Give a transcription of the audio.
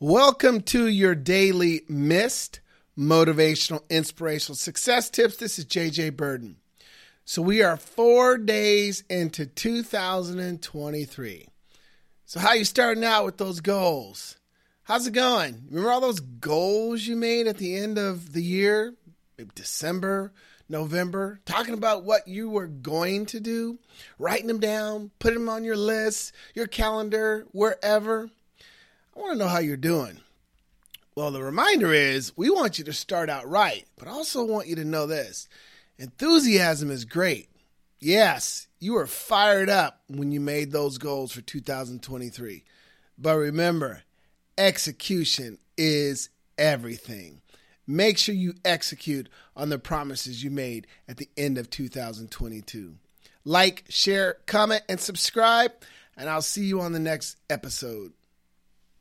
Welcome to your daily missed motivational, inspirational success tips. This is JJ Burden. So we are four days into 2023. So how you starting out with those goals? How's it going? Remember all those goals you made at the end of the year, maybe December, November, talking about what you were going to do, writing them down, putting them on your list, your calendar, wherever. Want to know how you're doing. Well, the reminder is we want you to start out right, but also want you to know this enthusiasm is great. Yes, you were fired up when you made those goals for 2023. But remember, execution is everything. Make sure you execute on the promises you made at the end of 2022. Like, share, comment, and subscribe, and I'll see you on the next episode.